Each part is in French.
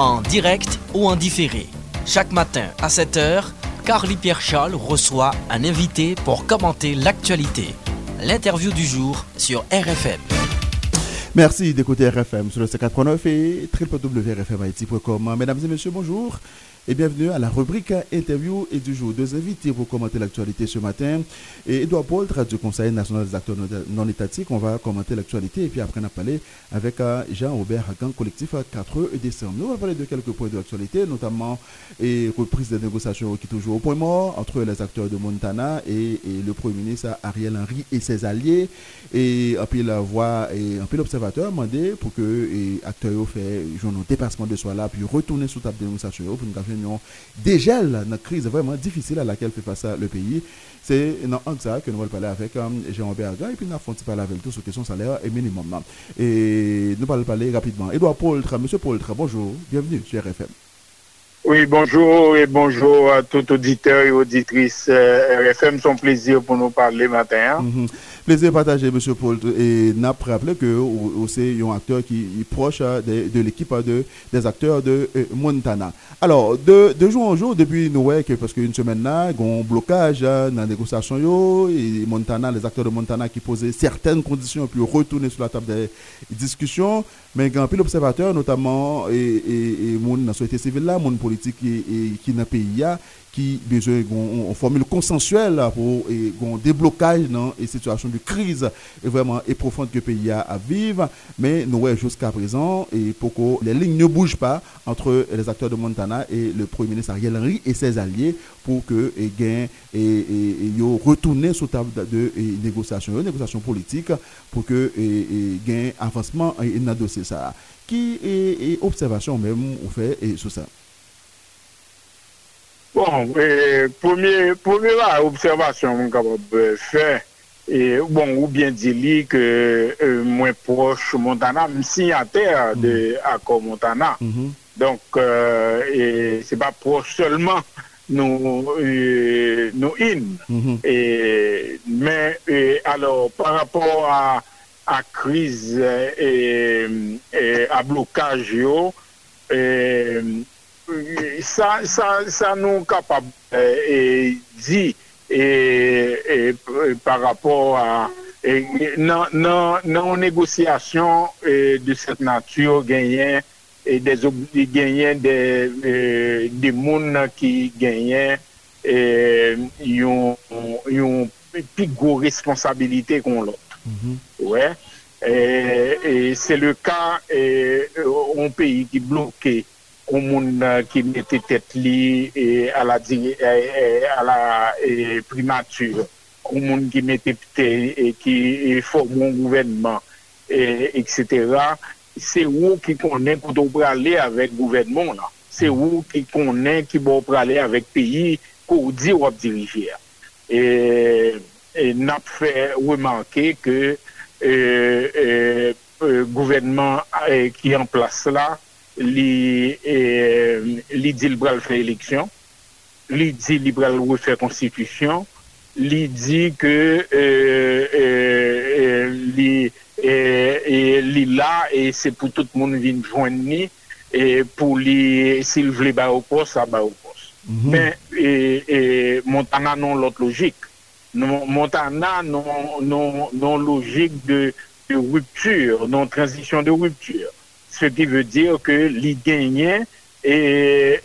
en direct ou en différé. Chaque matin à 7h, Carly Pierre Charles reçoit un invité pour commenter l'actualité. L'interview du jour sur RFM. Merci d'écouter RFM sur le C89 et www.rfmhaiti.com. Mesdames et messieurs, bonjour et bienvenue à la rubrique interview et du jour. Deux invités pour commenter l'actualité ce matin. Et Edouard Paul, du Conseil national des acteurs non étatiques, on va commenter l'actualité et puis après on a parlé avec euh, Jean-Aubert Hagan, collectif 4 décembre. Nous allons parler de quelques points de l'actualité, notamment et reprise des négociations qui est toujours au point mort entre les acteurs de Montana et, le Premier ministre Ariel Henry et ses alliés. Et puis la voix et un peu l'observateur demandé pour que les acteurs fait un dépassement de soi là puis retourner sous table de négociation pour nous une dégel une crise vraiment difficile à laquelle fait face le pays. C'est dans ça que nous allons parler avec euh, Jean Berga et puis nous allons parler avec tous sur question salaire et minimum. Et nous allons parler rapidement. Edouard Paultre, Monsieur Paultre, bonjour, bienvenue sur RFM. Oui, bonjour et bonjour à tout auditeur et auditrice euh, RFM. Un plaisir pour nous parler matin. Hein. Mm-hmm. Plaisir partagé, M. Paul. Et n'a rappelé que c'est un acteur qui est proche hein, de, l'équipe hein, de, des acteurs de euh, Montana. Alors, de, de, jour en jour, depuis Noël, parce qu'une semaine là, il y a un blocage dans la négociation, et Montana, les acteurs de Montana qui posaient certaines conditions pour retourner sur la table des discussions. Mais il y a un notamment, et, et, et, mon société civile là, mon politique qui, qui dans le pays, qui besoin d'une formule consensuelle pour un déblocage dans une situation de crise et vraiment et profonde que le pays a à vivre. Mais nous, jusqu'à présent, et pour que les lignes ne bougent pas entre les acteurs de Montana et le Premier ministre Ariel Henry et ses alliés pour que et gain et, et, retourner sur table de, négociation, négociation politique pour que et, gain avancement dans dossier dosye sa. Ki e observasyon mèm ou fè sou sa? Bon, poumè la observasyon mwen kapab fè, bon, ou bien di li ke mwen proche Montana, mwen signater de akor Montana. Donk, se pa proche seulement nou euh, in. Men, alor, par rapport a a kriz e, e, e, a blokaj yo sa, sa, sa nou kapab di par rapport a nan negosyasyon de set natur genyen genyen de moun ki genyen yon pi go responsabilite kon lò. Ouais. Et, et c'est le cas en pays qui bloquait ou moun ki mette tet li a la, la primatur, ou moun ki mette pte ki formon gouvenman, etc. Se ou ki konen koto prale avèk gouvenman la. Se ou ki konen ki bo prale avèk peyi kou di wap dirifye. E... E nap fè remanke ke e, e, gouvenman ki an plas la li di libral fè eleksyon, li di libral refè konstitusyon, li di ke li la e se pou tout moun vin jwenn ni pou li sil vle ba ou pos, sa ba ou pos. Mhm. Men, montan anon lot logik. Non, Montana non, non, non logique de, de rupture, non transition de rupture. Ce qui veut dire que l'y gagne euh,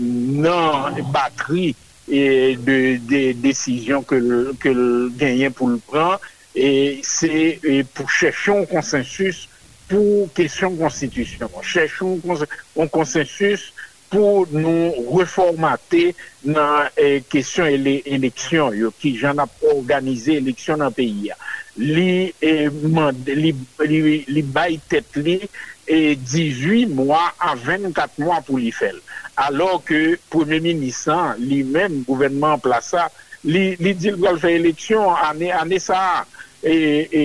non batterie de, de décision que l'y gagne pou l'pran et c'est pour chercher un consensus pour question constitution. Chercher un consensus pou nou reformate nan eh, kesyon ele, eleksyon yo ki jan ap organize eleksyon nan peyi ya. Li, eh, man, li, li, li bay tet li eh, 18 mwa a 24 mwa pou li fel. Alors ke Premier Ministre li men, gouvernement plasa, li di l gol fè eleksyon ane, ane sa. E, e,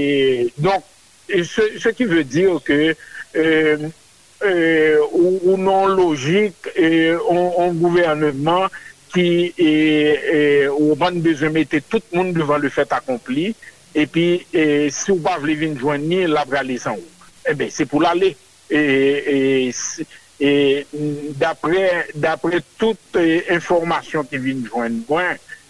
donk, se ki ve dir ke... euh, euh, ou, non logique, euh, un gouvernement qui est, au bon besoin mettre tout le monde devant le fait accompli, et puis si vous ne voulez venir joindre la bralée sans Eh bien, c'est pour l'aller. Et, et, Et d'après toute information qui vient joindre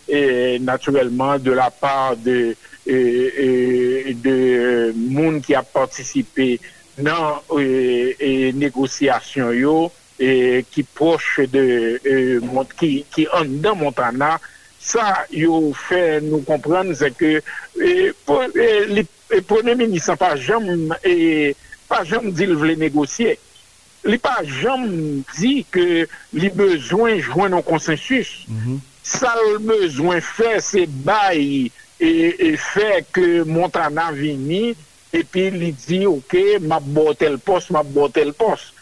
et naturellement de la part de, de monde qui a participé nan e, e negosyasyon yo e, ki proche de ki an dan Montana sa yo fè nou kompran zè ke premier ministre pa jom pa jom di l vle negosye. Li pa jom di ke li bezwen jwen nou konsensus. Mhm. Sa l bezwen fè se bay e fè ke Montana vini epi li di, ok, map bo tel pos, map bo tel pos.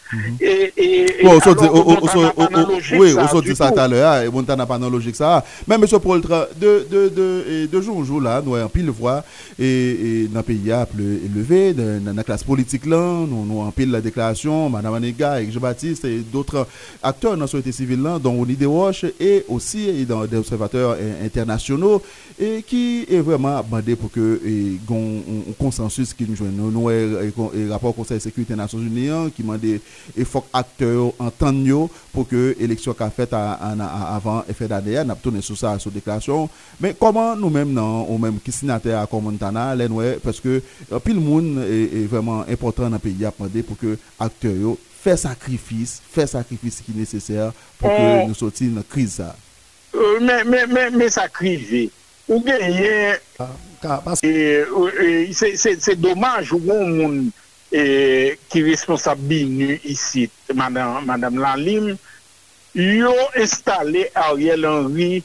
Oui, on dit ça tout à l'heure, ah, on n'a pas analogique ça. Mais M. Poltra, de de, de, de jour en jour, là, nous avons pile voix et dans le pays a plus élevé, dans la classe politique, là, nous avons pile la déclaration, Mme Anega, Jean-Baptiste et d'autres acteurs dans la société civile, là, dont Oni Roche et aussi dans des observateurs internationaux, et qui est vraiment bandé pour que un consensus qui nous joue. Nous avons un rapport au Conseil de sécurité des Nations Unies qui m'a dit e fok akte yo antan yo pou ke eleksyon ka fet avan efet d'ADN, ap tonen sou sa sou deklarasyon. Men koman nou men nan, ou men ki sinate a komontana, len we, peske euh, pil moun e, e vreman important nan peyi ap mande pou ke akte yo fè sakrifis, fè sakrifis ki neseser pou ke oh, nou soti nan kriz sa. Euh, men sakrivi, ou genye, se dommaj ou moun moun e, ki responsab binu isi, madame, madame Lanlim, yo installe Ariel Henry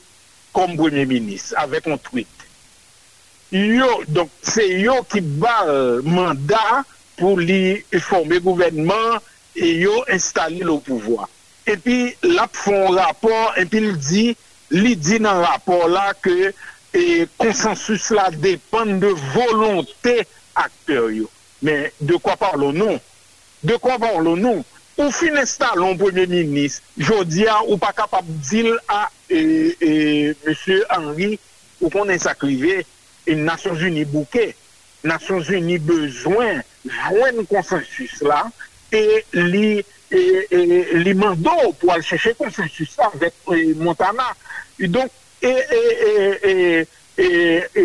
kom bremye minis, avek an tweet. Yo, donk, se yo ki ba manda pou li forme gouvenman e yo installe lo pouvoi. E pi, la pou fon rapor, e pi li di, li di nan rapor la ke e, konsensus la depan de volonte akter yo. Men, de kwa parlon-nou? De kwa parlon-nou? Ou fin estalon, Premier Ministre, jodia ou pa kapab dil a e, e, M. Henry ou konen sakrive e Nasyon Zuni bouke. Nasyon Zuni bezwen jwen konsensus la e li Et, et, li mando pou al chèche konsensus sa vek Montana. Donk, e, e, e, e, e,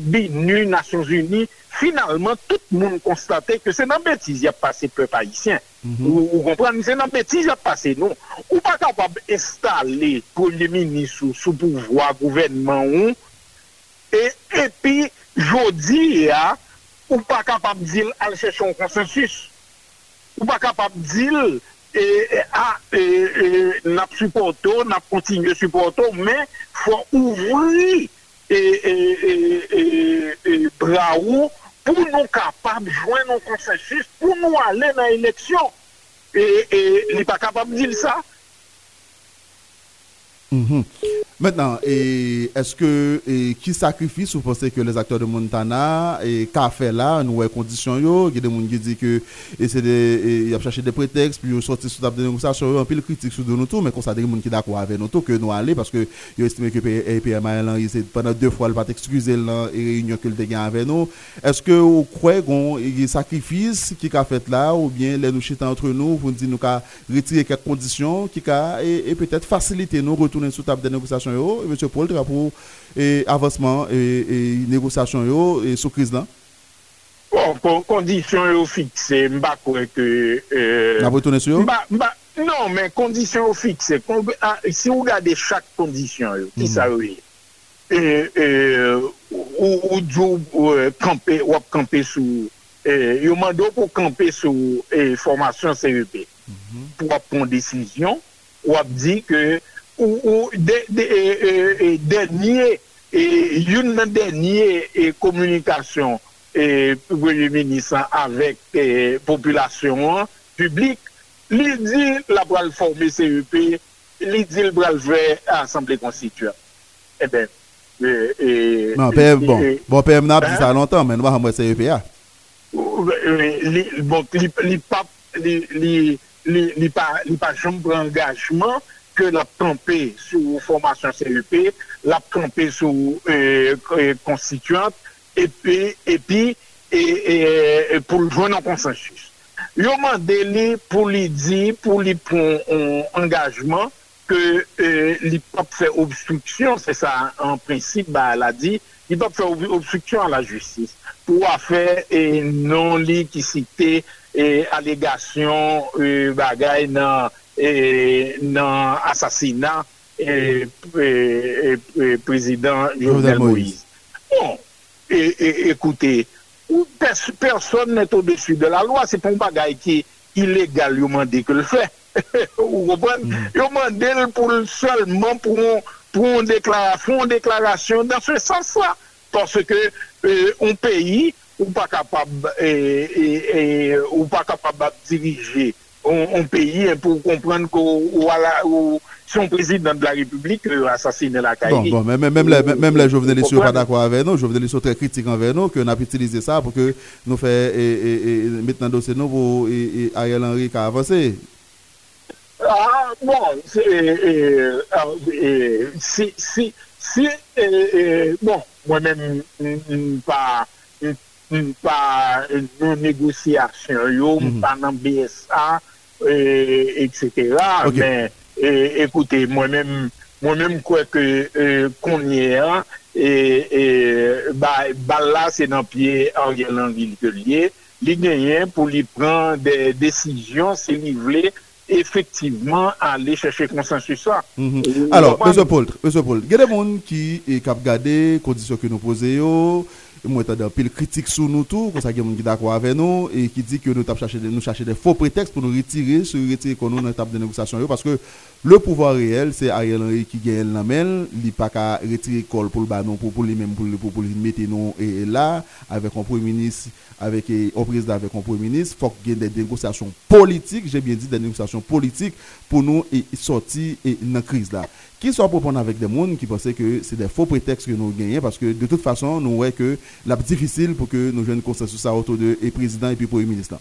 BINU, Nations Unis, finalman tout moun konstate ke se nan betiz ya pase pe païsien. Mm -hmm. ou, ou kompran, se nan betiz ya pase nou. Ou pa kapab estale polemini sou, sou pouvoi gouvenman ou, e epi jodi ya, ou pa kapab dil al chèchon konsensus. Ou pa kapab dil e, e, e, nap supporto, nap kontinye supporto, men fwa ouvri E, e, e, bra ou pou nou kapab jwen nou konsensus pou nou ale nan eleksyon. E li pa kapab dil sa. Mm -hmm. De. Maintenant, est-ce que qui sacrifice vous pensez que les acteurs de Montana et qu'a fait là, nous avons conditions il y a des gens qui disent que a cherché des prétextes puis ils sorti sous table de négociation, un peu critique sur nous tout mais qu'on des gens qui d'accord avec nous tout que nous aller parce que ils estimé que PMA pendant deux fois il pas excuser là et réunion le gagné avec nous. Est-ce que vous croyez qu'il a sacrifice qui a fait là ou bien les nous entre nous pour nous dire nous retirer quelques conditions qui a et, peut-être faciliter nous retourner sous table de négociation négociations yo, et M. Paul Drapeau, et avancement et, et négociations yo, et sous crise là? Bon, kondisyon yo fikse, mba kwe ke... Euh, Nabo toune sou yo? Mba, mba, non men, kondisyon yo fikse. Kon, a, ah, si ou gade chak kondisyon yo, ki sa mm. yo e, e, e ou djou wap kampe euh, sou, e, yo mando pou kampe sou e, formasyon CEP. Mm -hmm. Pou wap pon desisyon, wap di ke ou denye, yon e, e, e, nan denye komunikasyon Premier Ministre avèk populasyon publik, li di la pral formé CEP, li di l pral vè Assemblée Constituante. Eh e ben, Bon, PM nan ap di sa lontan, men wak an wè CEP ya. Bon, li pa li pa jom prengajman, ke la kampè sou formasyon CEP, la kampè sou konstituant, euh, euh, epi pou l'jouan an konsensus. Yo mande li pou li di, pou li pon engajman, ke euh, li pop fè obstruksyon, se sa en prinsip, ba la di, li pop fè obstruksyon an la justis, pou a fè euh, non li ki site alegasyon bagay nan E nan asasina e, e, prezident Jovenel Moïse. Bon, ekoute, ou person net o desu de la loi, se pou bagay ki ilegal yo mande ke l fè. Yo mande l pou l solman pou an deklarasyon dan se sens la. Parce que euh, an peyi ou pa kapab dirije on peyi pou komprende ou son prezident de la republik euh, asasine la kaye. Bon, bon, mèm la Jovenelissou pa d'akwa avè nou, Jovenelissou tre kritik avè nou, ke n'ap itilize sa pou ke nou fè met nan dosè nou pou Ariel Henry ka avansè. Ah, bon, ah, si, si, si, bon, mwen mèm pa... Mm-hmm. mpa nan negosyasyon yo, mm-hmm. mpa nan BSA, etc. Men, e, ekoute, mwen men, mwen men kwe ke e, konye an, e, e bala se nan pie an gen lan vil ke liye, li genyen pou li pran de desisyon se li vle efektiveman ale chache konsensusa. Mm -hmm. Alors, M. Paul, M. Paul, gede moun ki e kap gade kondisyon ke nou pose yo, moi t'as un pile critique sur nous tout comme ça est d'accord avec nous et qui dit que nous chercher des faux prétextes pour nous retirer sur retirer qu'on nous table de négociation parce que le pouvoir réel c'est Ariel Henry qui gagne la main il pas qu'à retirer col pour le banon pour pour lui même pour pour, mettre et, là avec un premier ministre avec un président avec un premier ministre faut qu'il y ait des négociations politiques j'ai bien dit des négociations politiques pour nous et sortir dans la crise qui soit pour prendre avec des gens qui pensaient que c'est des faux prétextes que nous gagnons parce que de toute façon nous voyons que la difficile pour que nous jouions consensus autour de et président et puis premier ministre.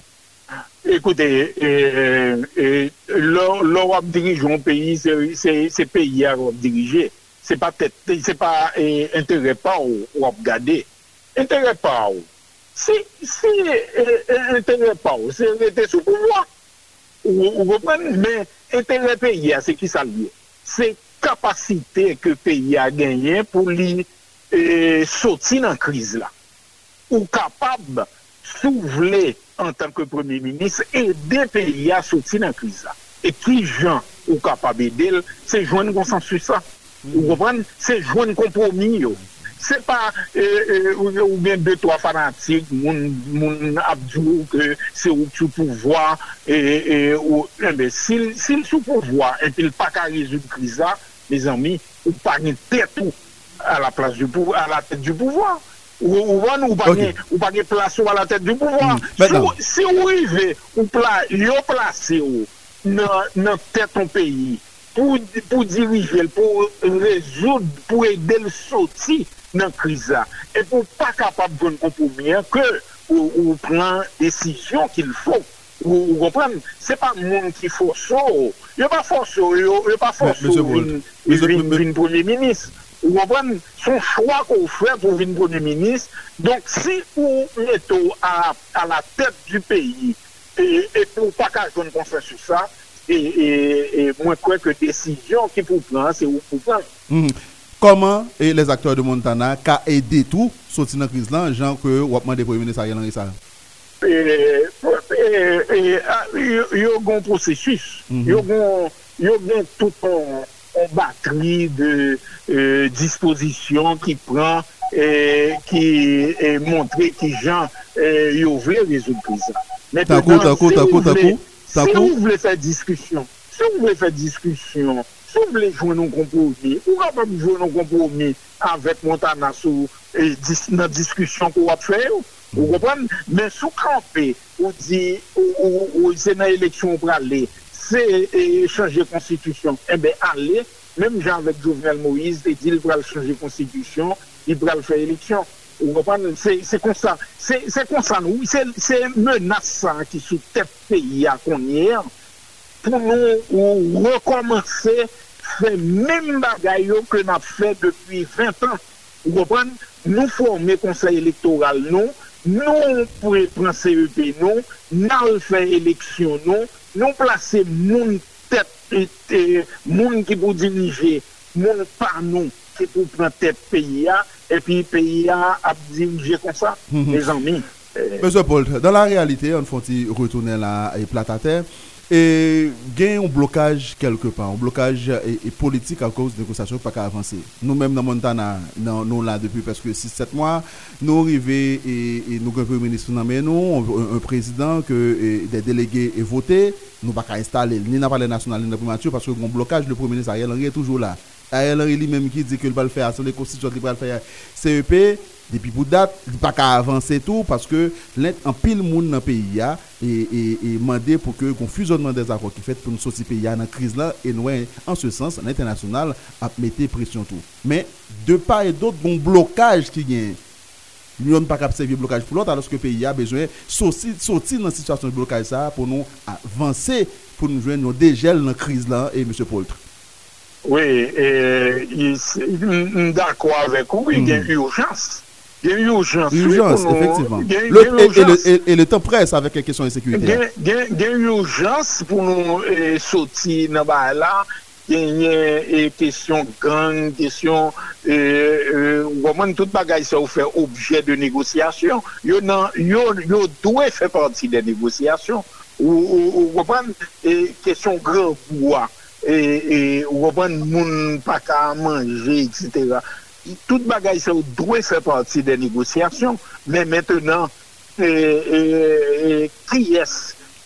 Écoutez, euh, euh, l'Europe dirige un pays, c'est pays à diriger. C'est pas c'est pas euh, intérêt pas ou garder. Intérêt pas Si, si intérêt pas c'est rester sous pouvoir. Vous comprenez? Mais intérêt pays, c'est qui ça? C'est kapasite ke peyi a genyen pou li e, soti nan kriz la. Ou kapab souvle an tanke premier minis e de peyi a soti nan kriz la. E ki jan ou kapab edel se jwen konsensus la. Ou repren se jwen kompromi yo. se pa e, e, ou gen 2-3 fanatik moun apjou ke se ou sou pouvoi e, ou imbesil sil sou pouvoi etil pa ka rezout kriza me zanmi ou pa gen tetou a la plas du pouvoi a la tet du pouvoi. Ou van ou bagye plase ou a la tèt du pouvan. Hmm, si ou rive, ou yo plase ou nan tèt ton peyi, pou, pou dirije, pou rezoud, pou edel soti nan kriza. E pou pa kapab bon kompoumyen ke ou, ou pran desisyon ki l fò. Ou kompran, se pa moun ki fò sò. Yo pa fò sò, yo pa fò sò vin premier ministre. Ou kompran, son chwa kon fè pou vin premier ministre. Donk si ou neto a, a la tèt du peyi, e pou pa kapab bon konfè sou sa, et moins quoi que décision qui pour prendre, c'est où pour prendre. Mm. Comment et les acteurs de Montana qu'a aidé tout sortir dans crise là, genre que Wapman des premier ministre Ariel Henry ça? Il y a un processus, il y a tout un en batterie de euh, disposition qui prend et qui est montré qui gens euh, yo vle résoudre ça. Takou, takou, takou, takou. Si ou vle fè diskusyon, si ou vle fè diskusyon, si ou vle jwè nou kompoumi, ou kapab jwè nou kompoumi avèk Montana sou nan diskusyon pou wap fè ou? Ou repren, men sou kampè, ou di, ou se nan eleksyon ou pralè, se chanje konstitusyon, ebe alè, menm jan vek Jovenel Moïse, te di l pral chanje konstitusyon, li pral fè eleksyon. Se konsan nou, se menasan ki sou tep peyi akonyer pou nou rekomanse fè mèm bagay yo ke nap fè depi 20 an. Ou repran, nou formè konsey elektoral nou, nou pou repran CEP nou, nan fè eleksyon nou, nou plase moun tep, moun ki pou dirije, moun par nou ki pou pran tep peyi a, epi peyi a ap dirije kon sa, me mhm. zanmi. Mese Bolt, dan la realite, an fonti retounen la e platate, e gen yon blokaj kelke pan, yon blokaj e politik a kouz dekosasyon pa ka avanse. Nou menm nan Montana, non nou la depi peske 6-7 mwa, nou rive e nou gen pre-ministre nan men nou, un prezident ke de delege e vote, nou pa ka installe, ni nan pale nasyonal, ni nan primatur, paske yon blokaj le pre-ministre a yon, yon yon toujou la. Ariel Henry li menm ki di ke l bal fè asole konstituant li bal fè CEP, depi pou dat, li pa ka avanse tou, paske lent an pil moun nan peyi ya, e, e, e mande pou ke konfuzonman des akwa ki fèt pou nou soti peyi ya nan kriz la, e nou en, an se sens, an internasyonal, ap mette presyon tou. Men, de pa et dot, bon blokaj ki gen, Nous pas qu'à servir blocage pour l'autre, alors que le pays a besoin de sortir dans la situation de blocage ça pour nous avancer, pour nous joindre nos dégels dans la crise là et M. Poltre. Oui, mdakwa avek ou, gen urjans. Gen urjans. Urjans, efektivan. Et le temps presse avek kesyon insekurite. Gen urjans pou nou soti nan ba la, gen kesyon gang, kesyon waman tout bagay sa ou fe obje de negosyasyon. Yo dwe fe parti de negosyasyon. Ou waman kesyon gran pouwa. e, e wapwen moun pa ka manje, etc. Tout bagay se ou dwe se parti de negosyasyon, men mentenan, e, e, ki yes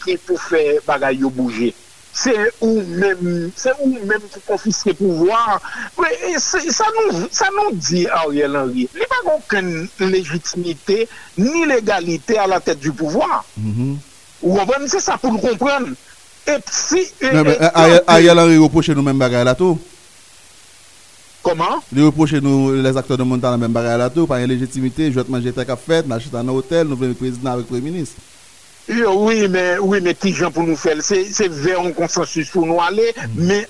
ki pou fe bagay yo bouje. Se ou men pou konfiske pouvoir, sa nou di Ariel Henry. Li pa konken legitimite ni legalite a la tete du pouvoir. Mm-hmm. Ou wapwen se sa pou l'komprenn. Et si... Non, euh, Ariel Henry reproche nou men bagay la tou? Koman? Li reproche nou les aktor de montan la men bagay la tou, pa yon legitimite, jotman jete kap fet, ma chita nan hotel, nou vle mi prezident avik pre-minist. Yo, oui, mais, oui, mais ti jan pou nou fel, se ve yon konsensus pou nou ale, men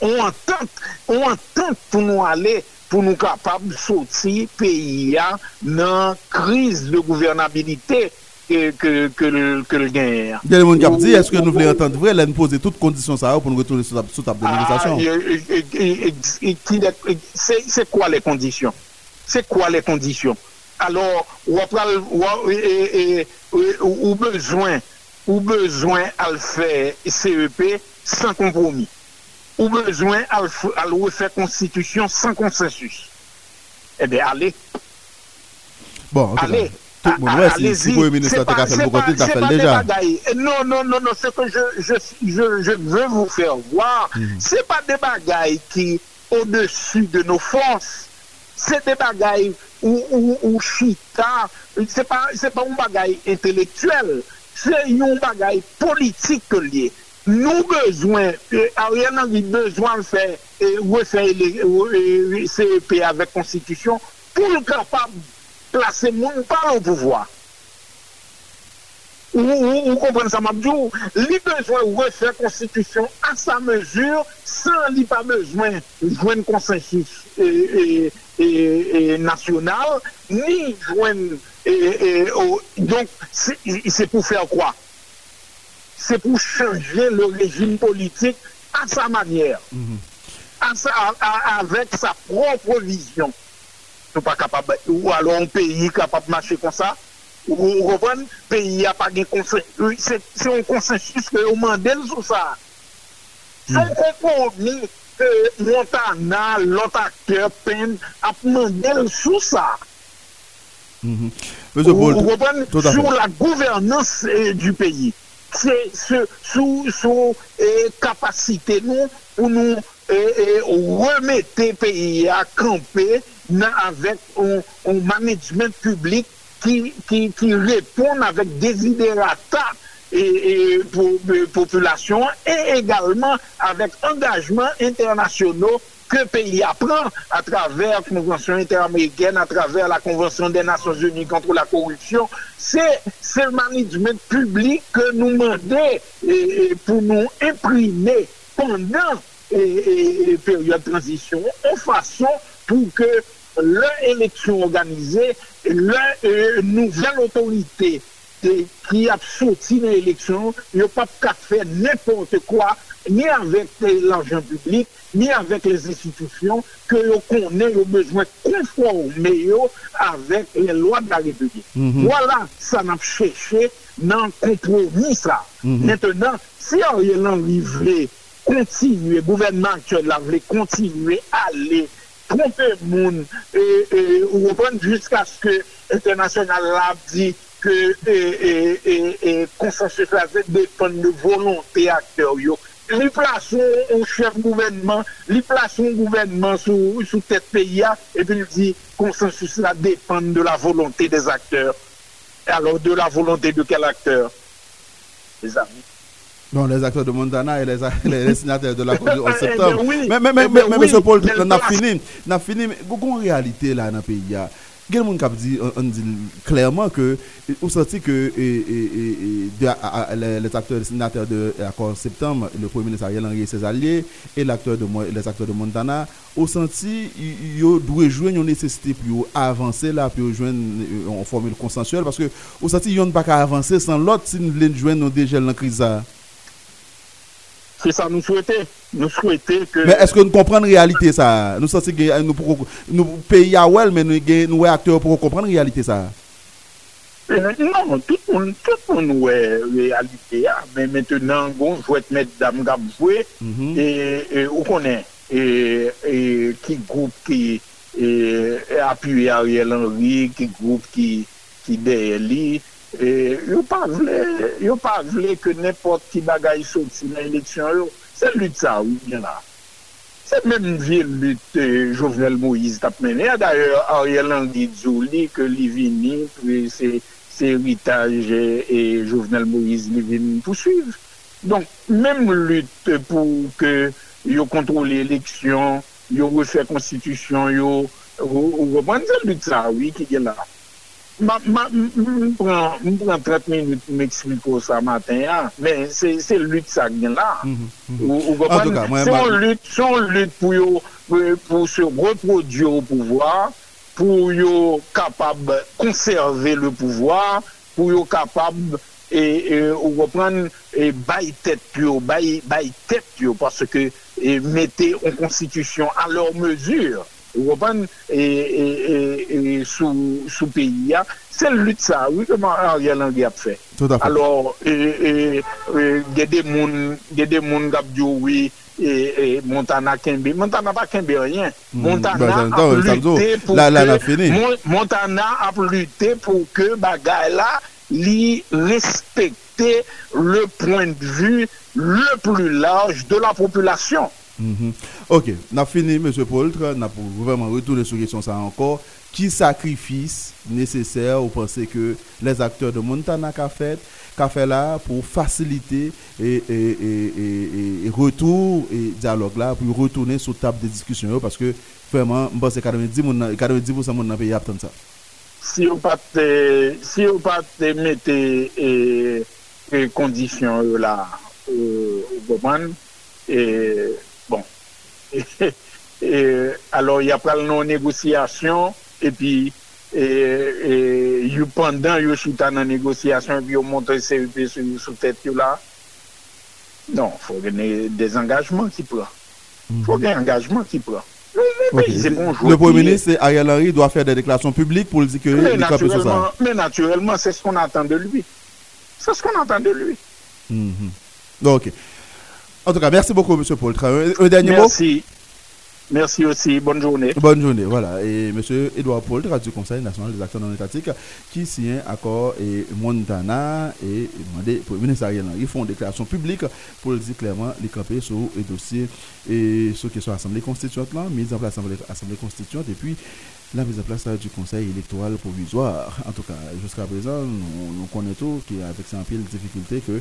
on entente pou nou ale, pou nou kapab soti peyi ya nan kriz de gouvernabilite. Que, que, que, le, que le gagne. A dit, est-ce que nous voulons entendre vrai, là, nous poser toutes conditions ça pour nous retourner sous la table de négociation C'est quoi les conditions? C'est quoi les conditions? Alors, ou, besoin, ou besoin à le faire CEP sans compromis. Ou besoin à le refaire constitution sans consensus. Eh bien, allez. Bon, allez. tout moun wè, si pou yon ministre te ka fèl pou konti, ta fèl deja. Non, non, non, non, se ke je vè vous fèr voir, mhm. se pa de bagay ki au dessus de nou fons, se de bagay ou chita, se pa ou bagay intelektuel, se yon bagay politik liye. Nou bezwen, a rè nan vi bezwen fè, wè fè CEP avè konstitisyon, pou l'kapab placer mon pas au pouvoir. Vous comprenez ça, Mabdou Il besoin de refaire la constitution à sa mesure sans il pas besoin de consensus et, et, national, ni joindre. donc, c'est pour faire quoi? C'est pour changer le régime politique à sa manière, mm-hmm. avec sa propre vision nou pa kapab, ou alo an peyi kapab mache kon sa, ou revan, peyi a pa gen konsensus, se yon konsensus ke yo mandel sou sa. Son kompromi, lontan nan, lontan akter pen, ap mandel sou sa. Ou revan, sou la gouvernance eh, du peyi. sou eh, kapasite nou pou nou eh, remete peyi a kampe nan avèk ou management publik ki repon avèk desiderata et, et pour, euh, population et également avec engagement internationaux que pays apprend à travers la Convention interaméricaine, à travers la Convention des Nations Unies contre la corruption. C'est le management public que nous mandait et, et pour nous imprimer pendant la période de transition en façon pou ke lè eleksyon organizè, lè euh, nouvel otorite ki ap soti nan eleksyon, yo pap ka fè nèponte kwa, ni avèk l'arjan publik, ni avèk les institusyon, ke yo konè yo bezwen konforme yo avèk lè lwa de la republik. Mm -hmm. Voilà, sa nan ap chèche nan kompromis sa. Mm -hmm. Mètenan, si a yè lan li vle kontinue, gouvernement kè la vle kontinue, alè, trompe moun ou repon jiska sk internasyonal lab di ke konsensus la zet depen de volonté akter yo. Li plasyon ou chef gouvenman, li plasyon gouvenman sou, sou tet peya, epi li di konsensus la depen de la volonté des akter. Alors de la volonté de quel akter? Les amis. Bon, les acteurs de Montana et les, les, les signataires de la du 11 Eh ben septembre. oui. Mais, mais, mais, Eh mais, mais, oui. monsieur Paul, on a fini. On a fini. Mais il y a une réalité là dans le pays. Il y a qui dit, on, on dit clairement que, on sentit que les, acteurs les signataires de l'accord septembre, le premier ministre Ariel Henry et ses alliés, et de, les acteurs de Montana, ont senti qu'ils doivent jouer une nécessité pour avancer là, pour joindre euh, en formule consensuelle, parce que au senti qu'ils n'ont pas qu'à avancer sans l'autre si nous voulons joindre nos déjà dans la crise. Se sa nou souwete, nou souwete ke... Men eske nou kompren realite sa? Nou sa se gen, euh, nou peyi a wel, men nou gen nou we akteur pou kompren realite sa? Euh, non, tout moun, tout moun we realite ya, ah. men mentenan, bon, fwet met dam gab fwe, mhm. e ou konen, e ki group ki apuye a Ariel Henry, ki group ki deye li, e... yo pa vle yo pa vle ke nepot ki bagay sot si nan eleksyon yo se lut sa ou yon la se menm vil lut Jovenel Moïse tap mene a d'ayor Ariel Andidzou li ke li vini se ritaj e Jovenel Moïse li vini pousuiv donk menm lut pou ke yo kontrole eleksyon yo refè konstitusyon yo ou reprense lut sa ou ki yon la Mwen pran 30 minute mwen ekspliko sa maten ya, men se lut sa gen la. Son lut pou yo pou se reprodyo ou pouvoar, pou yo kapab konserve le pouvoar, pou yo kapab ou repran bay tet yo, bay tet yo, parce ke mette en konstitusyon a lor mesur. wopan e, e, e, sou peyi ya, se lout sa, wikman an riyal an riyap fe. Alors, gede moun gabdjou wii, Montana Kembe, Montana pa Kembe rien. Montana ap lute pou ke bagay la li respekte le point de vue le plus large de la population. Mm -hmm. Ok, na fini M. Poltre, na pou vreman retourne sou kesyon sa ankor Ki sakrifis neseser ou pense ke les akteur de Montana ka fet Ka fet la pou fasilite e, e, e, e retour e dialog la Pou retourne sou tab de diskusyon yo Paske fèman mpense 90% moun nan pe yap tan sa Si ou pa te, si mette kondisyon yo la ou goman E... E, alors y apal nou negosyasyon epi e, e, yu pandan yu chita nan negosyasyon epi yu montre CEP sou tèt yu la non, fò genè des engajman ki pran mhm. fò genè engajman ki pran bon, Le premier ministre Ariel Henry doit faire des déclarations publiques pour le dire que il est capé sur ça. Mais naturellement, c'est ce qu'on attend de lui. C'est ce qu'on attend de lui. Mm -hmm. Ok. En tout cas, merci beaucoup, M. Poltre. Un, un dernier mot Merci. Merci aussi. Bonne journée. Bonne journée, voilà. Et M. Edouard Paul, du Conseil national des acteurs non étatiques, qui signe accord et Montana et demandé pour le ministre Ariel Henry, font une déclaration publique pour le dire clairement les camper sur le dossier et sur question Assemblée constituante, là, mise en place Assemblée, Assemblée constituante, et puis la mise en place du Conseil électoral provisoire. En tout cas, jusqu'à présent, nous, connaissons qu'avec ces pile difficulté que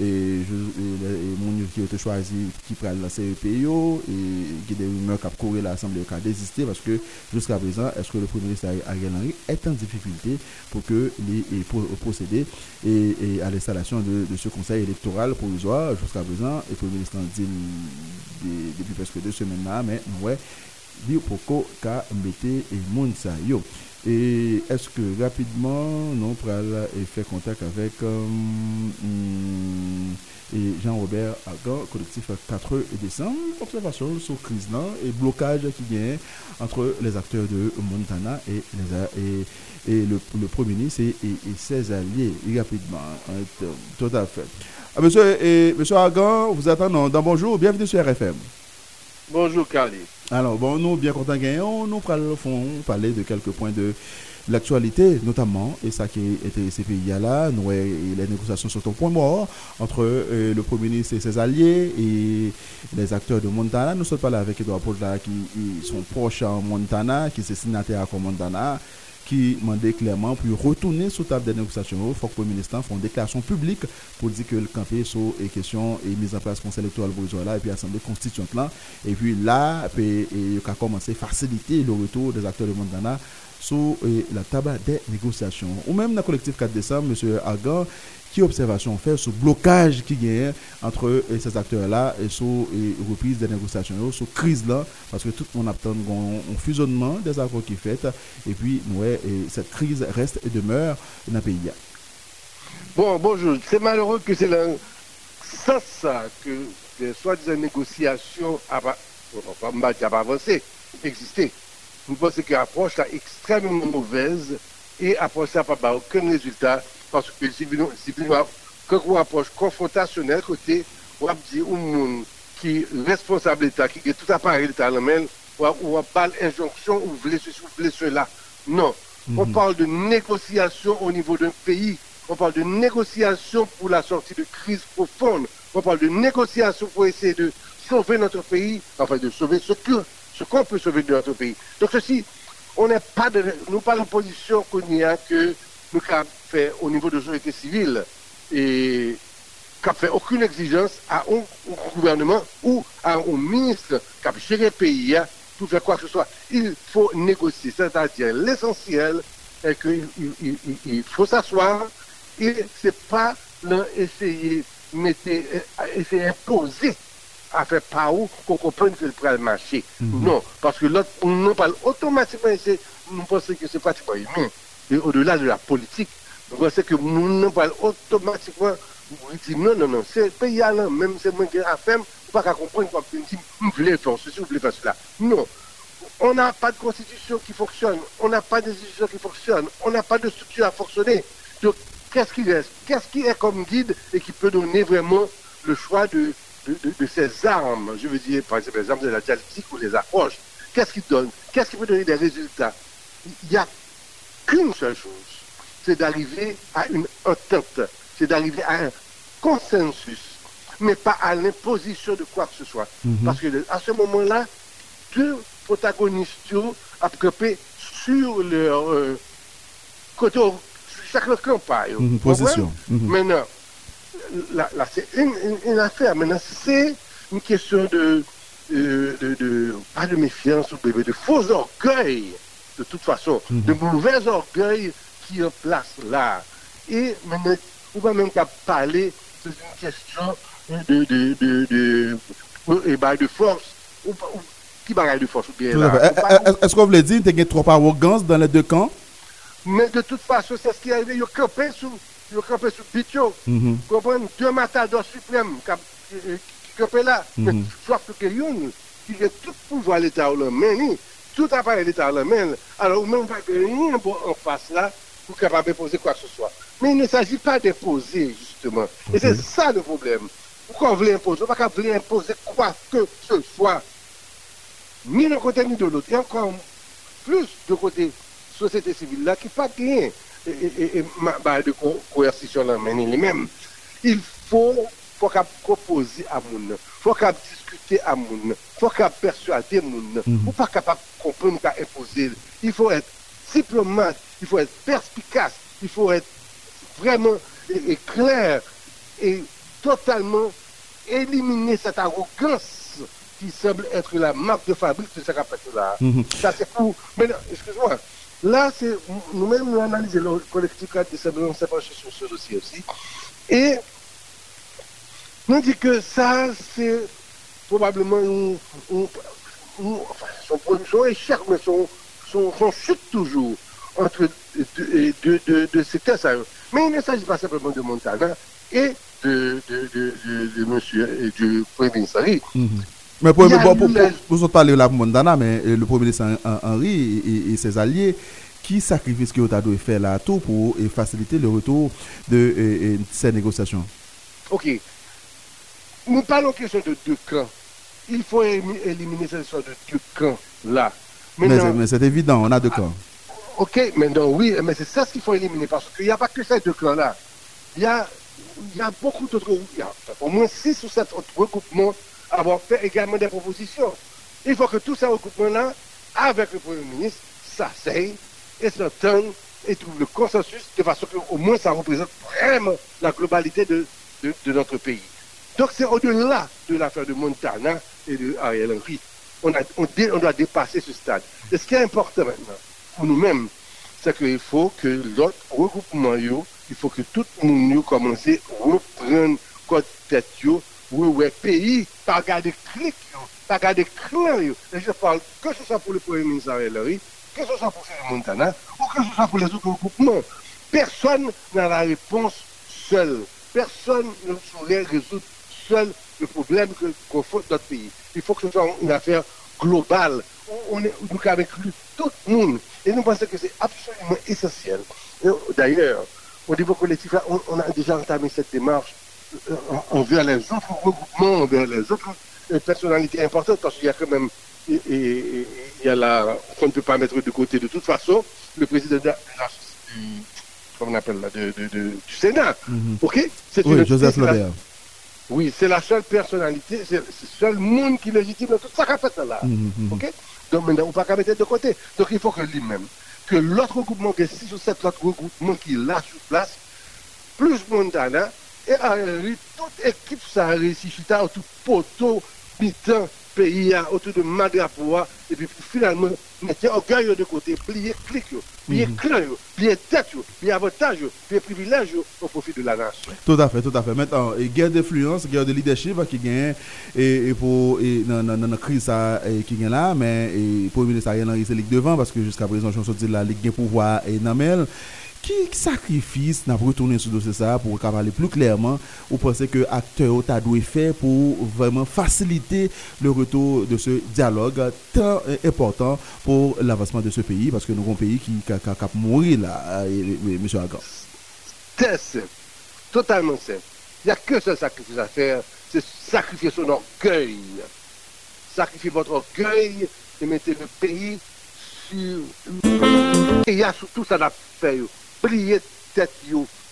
et je qui a été choisi qui prend la CEPO et qui des rumeurs qui a couru l'Assemblée qui a désisté parce que jusqu'à présent est-ce que le Premier ministre Ariel Henry est en difficulté pour que les procéder et, à l'installation de, de ce conseil électoral provisoire? Jusqu'à présent le Premier ministre dit depuis presque deux semaines là mais ouais ka e yo. Et est-ce que rapidement, nous pourrons faire contact avec euh, et Jean-Robert Agan, collectif 4 décembre, observation sur crise et blocage qui vient entre les acteurs de Montana et, et, le, Premier ministre et, ses alliés, rapidement. Tout à fait. Ah, monsieur, et, monsieur Agan, vous attendons dans bonjour, bienvenue sur RFM. Bonjour Carly. Alors, bon, nous, bien contents gagnons, nous allons parler de quelques points de l'actualité, notamment, et ça qui était ces pays-là, nous, les négociations sont au point mort entre euh, le Premier ministre et ses alliés et les acteurs de Montana. Nous sommes pas là avec Edouard Paul qui sont proches en Montana, qui sont signataires à Montana qui demandait clairement pour retourner sous table des négociations. Il faut que le ministre fasse une déclaration publique pour dire que le campé sur les questions et mise en place conseil électoral là et puis assemblée constituante là. Et puis là, il a commencé à faciliter le retour des acteurs de Montana sous la table des négociations. Ou même dans le collectif 4 décembre, M. Agan, qui observation fait ce blocage qui gagne entre ces acteurs-là et la reprise des négociations, sur crise-là, parce que tout le monde attend un fusionnement des accords qui fait, et puis cette crise reste et demeure dans le pays. Bon, bonjour. C'est malheureux que c'est ça que les soi-disant négociations n'ont pas avancé, existé. Nous pensons que l'approche est extrêmement mauvaise et approche ça n'a pas aucun résultat parce que si quand on approche confrontationnelle, côté, on va dire au monde qui est responsable d'État, qui est tout appareil d'État, ou on pas l'injonction, ou voulez ceci, ou voulez cela. Non. On mhm. parle de négociation au niveau d'un pays. On parle de négociation pour la sortie de crise profonde. On parle de négociation pour essayer de sauver notre pays, enfin de sauver ce que ce qu'on peut sauver de notre pays. Donc ceci, on n'est pas de, nous pas en position qu'on y a que nous avons fait au niveau de la société civile et n'a fait aucune exigence à un, gouvernement ou à un ministre qui a géré le pays hein, pour faire quoi que ce soit. Il faut négocier, c'est-à-dire l'essentiel est qu'il il, faut s'asseoir et c'est pas essayer, mettre, essayer d'imposer à faire par où qu'on comprenne que le marcher. Mhm. Non, parce que l'autre, on parle automatiquement, nous pensons que c'est pratiquement humain et au-delà de la politique, vous pensez que nous parlons automatiquement, vous dites non, non, non, c'est pays même c'est moi qui a fait, pas qu'à comprendre qu'on peut dire, vous voulez faire ceci, vous voulez faire cela. Non. On n'a pas de constitution qui fonctionne, on n'a pas d'institution qui fonctionne, on n'a pas de structure à fonctionner. Donc, qu'est-ce qui reste? Qu'est-ce qui est comme guide et qui peut donner vraiment le choix de, de, de, ces armes Je veux dire, par exemple, les armes de la dialectique ou les approches. Qu'est-ce qui donne Qu'est-ce qui peut donner des résultats? Il y a qu'une seule chose, c'est d'arriver à une entente, c'est d'arriver à un consensus, mais pas à l'imposition de quoi que ce soit. Mhm. Parce que à ce moment-là, deux protagonistes ont campé sur leur euh, côté, chaque camp. Mmh, position. Mhm. Maintenant, là, c'est une, affaire. Maintenant, c'est une question de, de, de, pas de méfiance ou de faux orgueil de toute façon, mhm. de mauvais orgueil qui est en place là. Et maintenant, on va même pas parler, c'est une question de, de, de, de, de, de force. Ou, qui bagaille de force ou bien là? Est-ce qu'on vous dire qu'il y a trop arrogance dans les deux camps? Mais de toute façon, c'est ce qui est arrivé. Il y a campé sur, il y a campé sur Bitio. Vous comprenez? Deux matadors suprêmes qui campé là. Mais sauf que Youn, qui a tout pouvoir l'État le main, tout appareil la main. Alors, ou même pas rien en face là pour capable de poser quoi que ce soit. Mais il ne s'agit pas d'imposer, justement. Et c'est ça le problème. Pourquoi on veut imposer On ne va pas imposer quoi que ce soit. Ni d'un côté ni de l'autre. Et encore plus de côté société civile là qui pas rien bah, de coercition là, mais lui-même. Il faut, faut proposer à moun. faut qu'on discuter à moun. faut qu'on persuader moun. Mm Ou pas capable comprendre qu'à imposer. Il faut être diplomate, il faut être perspicace, il faut être vraiment et, clair et totalement éliminer cette arrogance qui semble être la marque de fabrique de ce là. Mhm. Ça c'est pour. Mais excuse-moi. Là, c'est nous-mêmes nous analysons le collectif 4 décembre, on s'est penché sur ce dossier aussi. Et nous dit que ça, c'est probablement son, son échec, mais son, son, chute toujours entre deux de, de, de, secteurs Mais il ne s'agit pas simplement de Montana et de, de, de, de, monsieur du Premier ministre Henry. Mm-hmm. Mais pour, pour, pour, pour, pour, parler là Montana, mais euh, le Premier ministre Henry et, et ses alliés, qui sacrifie ce que vous avez fait là tout pour faciliter le retour de ces négociations? Ok. Nous parlons question de deux camps. Il faut éliminer cette sorte de deux camps là. mais c'est évident, on a deux camps. Ok, maintenant oui, mais c'est ça qu'il faut éliminer parce qu'il n'y a pas que ces deux camps là. Il y a, il y a beaucoup d'autres, il y a au moins six ou sept autres regroupements avoir fait également des propositions. Il faut que tous ces regroupements là, avec le Premier ministre, s'asseyent et s'entendent et trouvent le consensus de façon qu'au moins ça représente vraiment la globalité de, notre pays. Donc c'est au-delà de l'affaire de Montana et de Ariel Henry. On, doit dépasser ce stade. Et ce qui est important maintenant, pour nous-mêmes, c'est qu'il faut que l'autre regroupement, il faut que tout le monde commence à reprendre côté tête, pour le pays, pas garder clic, pas garder clair. Et je parle que ce soit pour le Premier ministre Ariel que ce soit pour les Montana ou que ce soit pour les autres groupements. Personne n'a la réponse seul. Personne ne saurait résoudre seul le problème que confronte notre pays. Il faut que ce soit une affaire globale. On est, nous inclus tout le monde. Et nous pensons que c'est absolument essentiel. D'ailleurs, au niveau collectif, on, a déjà entamé cette démarche envers les autres regroupements, envers les autres personnalités importantes, parce qu'il y a quand même et, il y a la, qu'on ne peut pas mettre de côté de toute façon, le président de la, du, on appelle là, de, de, du Sénat. Mhm. Ok? C'est Oui, Joseph Lobert. Oui, c'est la seule personnalité, c'est le seul monde qui légitime tout ça qu'a fait là. Mhm, mhm. Ok? Donc maintenant, on ne peut pas mettre de côté. Donc il faut que lui-même, que l'autre regroupement, que 6 ou 7 autres regroupements qui là sur place, plus Montana, et à toute équipe, ça a réussi, tout poteau, mi-temps, pays autour de Madrapoa et puis finalement mettre orgueil de côté, plier clic, plier mhm. clan, plier tête, plier avantage, plier privilège au profit de la nation. Tout à fait, tout à fait. Maintenant, il y guerre d'influence, guerre de leadership qui gagne et, et pour et la crise qui gagne là, mais le Premier ministre a rien Ligue devant parce que jusqu'à présent, je suis dit la Ligue pouvoir et Namel. Qui sacrifice n'a retourné sur dossier ça pour parler plus clairement ou pensez que acteur a dû faire pour vraiment faciliter le retour de ce dialogue tant important pour l'avancement de ce pays parce que nous avons un pays qui a mouru là, M. Agan. C'est simple, totalement simple. Il n'y a que ce sacrifice à faire, c'est sacrifier son orgueil. Sacrifier votre orgueil et mettre le pays sur... Et il y a surtout ça à faire plier tête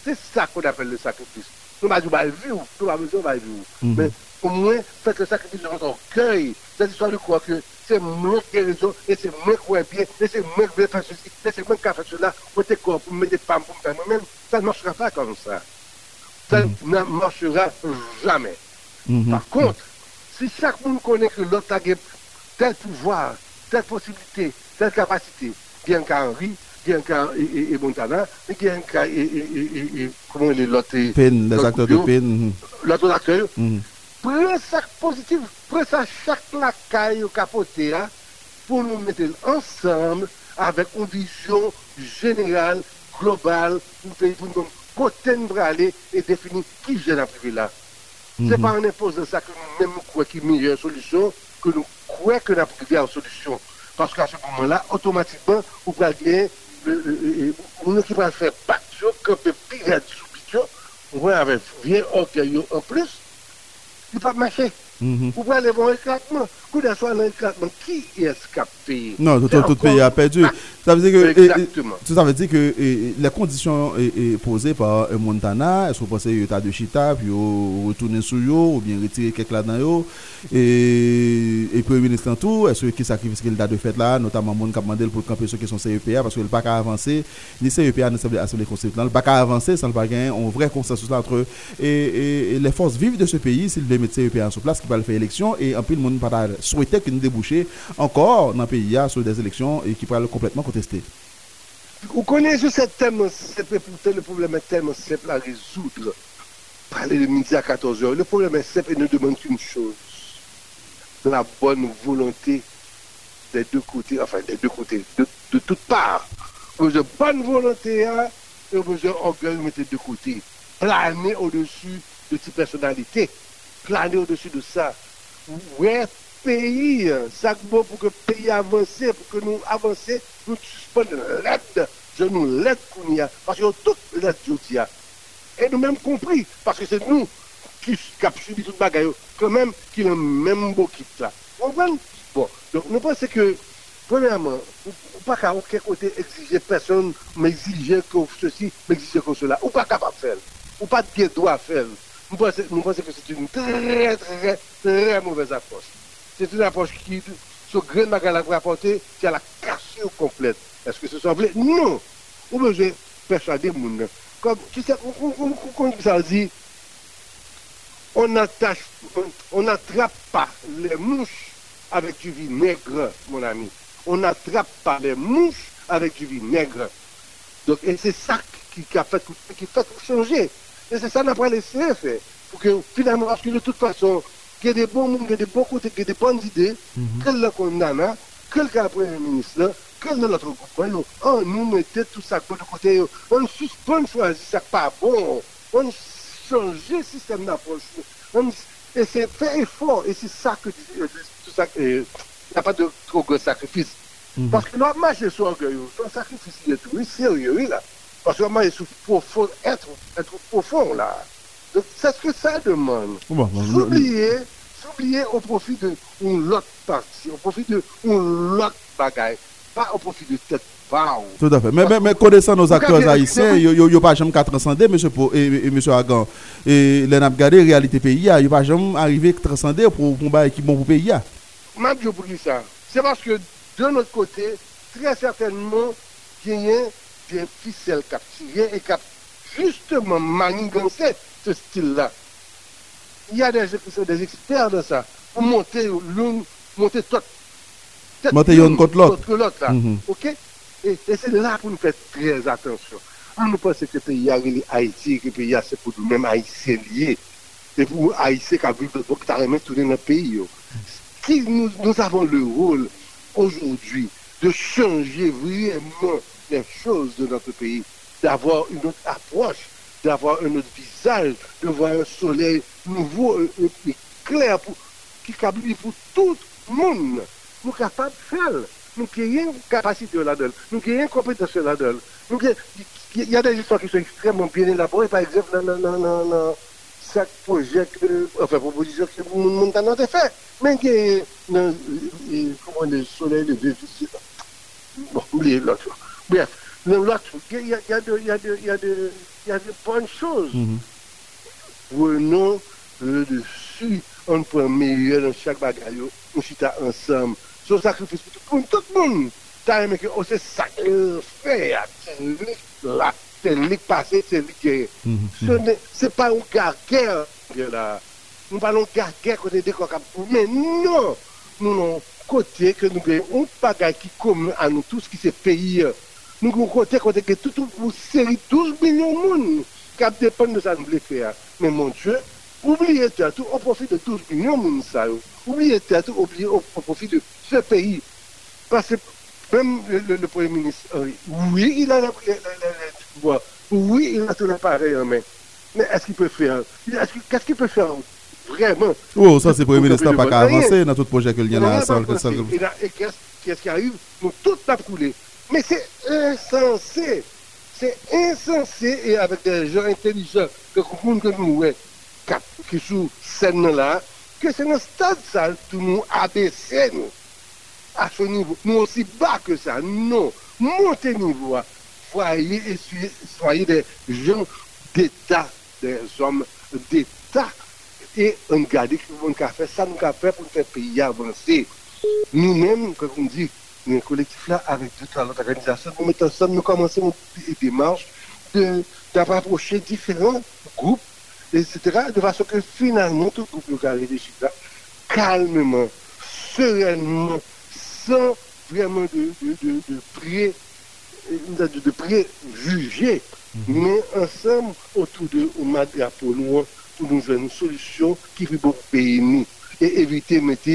C'est ça qu'on appelle le sacrifice. Nous ne pas vivre, nous pas vivre. Mais au moins, faites le sacrifice de votre cœur. Cette histoire de croire que c'est moi qui ai raison, et c'est moi qui ai bien, et c'est moi qui vais faire ceci, et c'est moi qui ai fait cela, pour te corps, pour mettre des femmes, pour me faire moi-même. Ça ne marchera pas comme ça. Ça mhm. ne marchera jamais. Mhm. Par contre, si chaque monde connaît que l'autre a tel pouvoir, telle possibilité, telle capacité, bien qu'Henri, Et, et, Montana, et, et, comment il est l'autre Pen, les acteurs de Pen. Mhm. L'autre acteur. Mm. Prenez ça positif, prenez ça chaque lacaille au capoté là, pour nous mettre ensemble avec une vision générale, globale, pour nous côté nous aller et définir qui j'ai la là. Mm -hmm. C'est pas en imposant ça que nous même croyons qu'il y a une meilleure solution, que nous croyons que nous avons une solution. Parce qu'à ce moun ki pral fè paksyon, kapè pigat soubidyon, mwen avè vyen anteryon an plus, li pa mâche. Mhm. Ou pral evon eklatman. Qui Non, tout, tout, pays a perdu. Ça veut dire que, Exactement. ça veut dire que les conditions posées par Montana, est-ce que vous pensez qu'il de chita, puis retourner sur eux, ou bien retirer quelques là-dedans, et, et Premier ministre en tout, est-ce qu'il sacrifie ce qu'il a de fait là, notamment mon cap mandel pour camper sur question CEPA, parce que le pas qu'à avancer, ni CEPA ni l'Assemblée constitutionnelle, le pas qu'à avancer sans le pas gagner un vrai consensus entre et, les forces vives de ce pays, s'il veut mettre CEPA sur place, qui va le faire élection, et en plus le monde pas souhaiter que nous débouchions encore dans le pays sur des élections et qui pourraient complètement contester. Vous connaissez ce thème, le problème est tellement simple à résoudre. Parler de midi à 14 h Le problème est simple et ne demande qu'une chose la bonne volonté des deux côtés, enfin des deux côtés, de, toutes parts. Vous avez bonne volonté hein, et vous avez orgueil mettez de côté. Planer au-dessus de ces personnalités. Planer au-dessus de ça. Ouais, pays, ça bon pour que le pays avance, pour que nous avancions, nous suspendons l'aide, je nous l'aide qu'on y a, parce que toute l'aide qu'il y a. Et nous même compris, parce que c'est nous qui avons subi toute bagaille, quand même, qui avons même beau quitte là. Vous comprenez? Bon, donc nous pensons que, premièrement, pas qu'à aucun côté exiger personne, mais exiger que ceci, mais que cela. Ou pas capable de faire. Ou pas de droit à faire. Nous nous pensons que c'est une très, très, très mauvaise approche. C'est une approche qui, ce grain de bagarre pour apporter, c'est à la cassure complète. Est-ce que ce soit vrai? Non. Ou besoin persuader le monde. Comme, tu sais, ça dit, on on n'attrape pas les mouches avec du vinaigre, mon ami. On n'attrape pas les mouches avec du vinaigre. Donc, et c'est ça qui, qui, a fait, qui fait changer. Et c'est ça qu'on n'a pas laissé faire. Pour que finalement, parce que de toute façon, qu'il y ait des bons mondes, qu'il y ait des bons côtés, qu'il y ait des bonnes idées, -hmm. que le condamne, que le premier ministre, que notre groupe, on nous mettait tout ça de côté, on suspend choisir ça pas bon, on change le système d'approche. Et c'est fait effort, et c'est ça que tout ça, il n'y a pas de trop gros sacrifice. -hmm. Parce que là, marcher sur orgueil, un sacrifice qui est tout, sérieux, là. Parce que moi, il faut profond, être, être profond, là. C'est ce que ça demande. Bon, bon, s'oublier, s'oublier au profit de l'autre partie, au profit de l'autre bagaille, pas au profit de tête Wow. Tout à fait. Mais, mais, mais connaissant nos acteurs haïtiens, il n'y a pas jamais qu'à transcender, M. Et, et, monsieur Hagan. Et les n'a regardé la réalité pays, il n'y a pas jamais arrivé à transcender pour combattre qui bon pour pays. Même je vous dis ça. C'est parce que de notre côté, très certainement, il y a des ficelles capturées et qui justement manigancé ce style-là. Il y a des, des experts de ça pour monter l'une, monter tout. Monter une contre l'autre. l'autre, là. Mm -hmm. OK? Et, et c'est là pour nous faire très attention. On nous pense que le pays a Haïti, que le pays c'est pour nous-mêmes haïtiens liés. C'est pour haïtiens qui vivent carrément tourner dans le pays. Qui nous, nous avons le rôle aujourd'hui de changer vraiment les choses de notre pays, d'avoir une autre approche, d'avoir un autre visage, de voir un soleil nouveau et clair pour, qui cablit pour tout le monde. Nous sommes capables de faire nous avons une capacité là-dedans, nous avons une compétence là-dedans. Il y a des histoires qui sont extrêmement bien élaborées, par exemple, dans, chaque projet, enfin, proposition que le monde a fait. Mais il y a comment le soleil, le déficit. Bon, oubliez l'autre. Bref, l'autre, il y a, y de, il y a de bonnes choses. Mm -hmm. Prenons le dessus, on prend meilleur dans chaque bagaille, on chita ensemble. Son sacrifice pour tout le monde. T'as aimé que on s'est sacrifié à là, c'est le passé, c'est le guerre. Mm-hmm. Ce n'est pas un guerre là. Nous parlons guerre côté des coca. Mais non, nous non côté que nous avons un bagage qui commun à nous tous qui c'est pays. Nous avons côté côté que tout une série 12 millions de monde qui dépendent de ça nous voulons faire. Mais mon Dieu, oubliez tout au profit de 12 millions de monde ça. Oubliez tout oubliez au profit de ce pays. Parce que même le, le, le Premier ministre, oui, il a le pouvoir. Oui, il a tout l'appareil en main. Mais est-ce qu'il peut faire Qu'est-ce qu'il peut faire vraiment Oh, ça, c'est le Premier ministre n'a pas qu'à avancer dans tout projet qu'il y a là. Et qu'est-ce qui arrive? Nous, tout a coulé. Mais c'est insensé. C'est insensé et avec des gens intelligents que nous, ouais, qui sont scène là, que c'est un stade ça, tout nous abaisser nous à ce niveau. Nous aussi bas que ça. Non. Montez niveau. Soyez, soyez des gens d'État, des hommes d'État. Et on garde que nous avons fait ça, nous fait pour faire pays avancer. Nous-mêmes, comme on dit, un collectif là avec d'autres organisations. Nous mettons ensemble, nous commençons une démarche d'approcher différents groupes, etc., de façon que finalement tout groupe local réfléchit là calmement, sereinement, sans vraiment de, de, de, de pré euh, de pré-juger, mm-hmm. mais ensemble autour de Oumad et Apollon pour nous faire une solution qui fait bon pays nous et éviter de mettre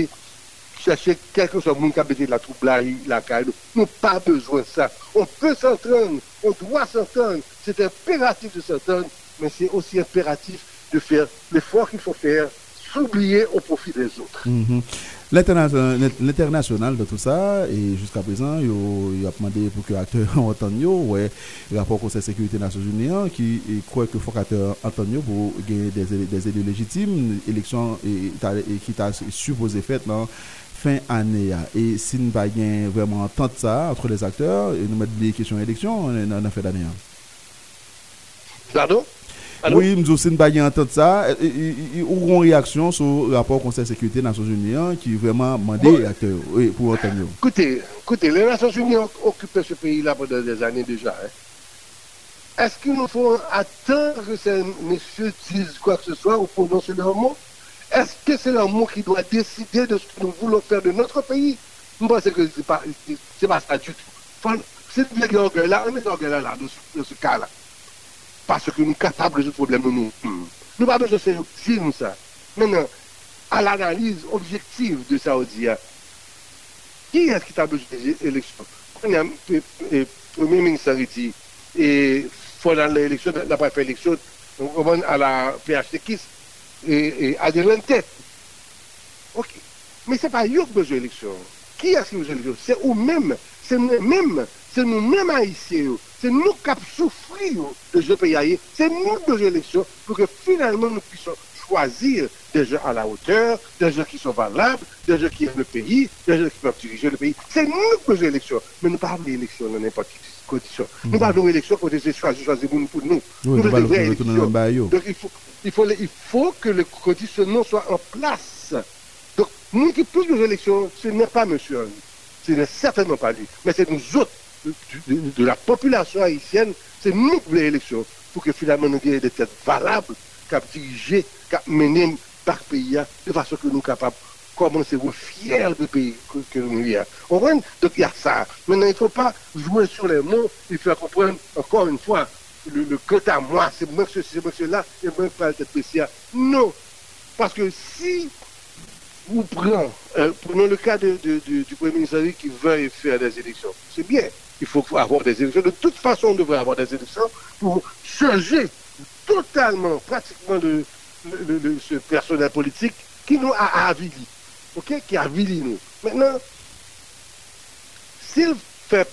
chercher quelque chose qui a pété la trouble la caille. Nous n'avons pas besoin de ça. On peut s'entendre, on doit s'entendre. C'est impératif de s'entendre, mais c'est aussi impératif de faire l'effort qu'il faut faire, s'oublier au profit des autres. Mm -hmm. L'internasyonal de tout sa, et jusqu'à présent, yo ap mande pou ke akteur Antonio, wè, rapport konsey sekurite nasyon jounian, ki kwe ke fok akteur Antonio pou genye des elè legitime, eleksyon ki ta supposé fèt nan fin année. Et si nous pas vraiment entendre ça entre les acteurs, et nous mettons des questions élection, on a fait d'année. Pardon? Oui, nous aussi pas entendre ça. Ou une réaction sur le rapport Conseil de sécurité des Nations Unies hein, qui vraiment demandé acteurs pour entendre. Écoutez, écoutez, les Nations Unies ont occupé ce pays-là pendant des années déjà. Hein. Est-ce qu'il nous faut attendre que ces messieurs disent quoi que ce soit ou prononcent leur mot Est-ce que c'est mot qui doit décider de ce que nous voulons faire de notre pays? Je pense que ce n'est pas, pas ça du tout. C'est orgueil là, on met l'orgueil là, dans ce cas-là parce que nous sommes capables de résoudre le problème nous. Nous n'avons pas besoin de dire. Maintenant, à l'analyse objective de Saoudia, qui est-ce qui a besoin d'élections Le Premier ministre dit, et pendant l'élection, n'a fait l'élection, à la PHTKIS, et, et en tête. Ok. Mais ce n'est pas eux qui ont besoin d'élection. Qui est-ce qui a besoin C'est eux-mêmes. C'est nous-mêmes. C'est nous-mêmes haïtiens. C'est nous qui avons souffert de ce pays. C'est nous de l'élection pour que finalement nous puissions choisir des gens à la hauteur, des gens qui sont valables, des gens qui aiment le pays, des gens qui peuvent diriger le pays. C'est nous qui avons l'élection. Mais nous ne parlons pas d'élection dans n'importe quelle condition. Nous ne parlons pas d'élection quand c'est choisi, choisi pour nous. Pour nous. nous vraies élections. Donc il faut, il, faut, il faut que le conditionnement soit en place. Donc nous qui plus de élections, ce n'est pas monsieur Ce n'est certainement pas lui. Mais c'est nous autres de, la population haïtienne, c'est nous qui voulons l'élection pour que finalement nous ayons des têtes valables qui dirigé, qui mené par pays de façon que nous sommes capables de commencer à être fiers du pays que, nous avons. Donc il y a ça. Maintenant, il ne faut pas jouer sur les mots, il faut comprendre encore une fois le, le à moi, c'est moi, c'est monsieur-là, et moi, pas tête spéciale. Non. Parce que si vous prenez, euh, prenons le cas de, du Premier ministre qui veut faire des élections, c'est bien il faut avoir des élections. De toute façon, on devrait avoir des élections pour changer totalement, pratiquement, le, ce personnel politique qui nous a avili. OK Qui a nous. Maintenant, s'il fait,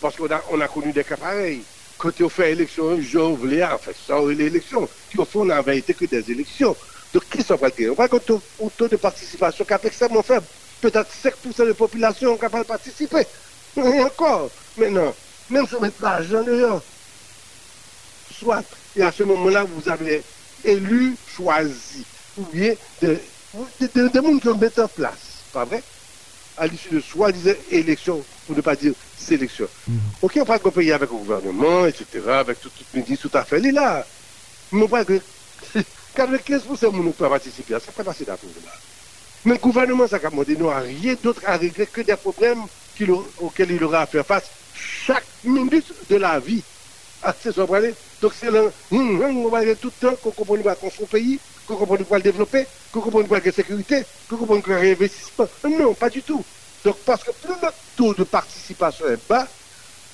parce qu'on a, on connu des cas pareils, quand on fait élection, Jean Vléa, en fait, ça, l'élection, au fond n'avait été que des élections. Donc, qui sont pas On voit qu'un taux, taux de participation qui est extrêmement faible. Peut-être 5% de la population qui pas participer. Et encore, maintenant, même si vous mettez l'argent dehors, soit, et à ce moment-là, vous avez élu, choisi, ou bien des de, gens qui ont mis en place, pas vrai? À l'issue de soi-disant élection, pour ne pas dire sélection. Mhm. Ok, on parle qu'on paye avec le gouvernement, etc., avec tout, tout, tout, tout à fait, il est là. Mais on parle que 95% de ne peuvent participer, ça ne pas passer d'affaires là. Mais le gouvernement, ça a demandé, n'a rien d'autre à régler que des problèmes auquel il aura à faire face chaque minute de la vie. à ces Donc c'est là, hum, hum, on va tout le temps qu'on comprenne pas qu'on son pays, qu'on comprenne pas le développer, qu'on comprenne pas la sécurité, qu'on comprenne pas le réinvestissement. Non, pas du tout. Donc parce que plus le taux de participation est bas,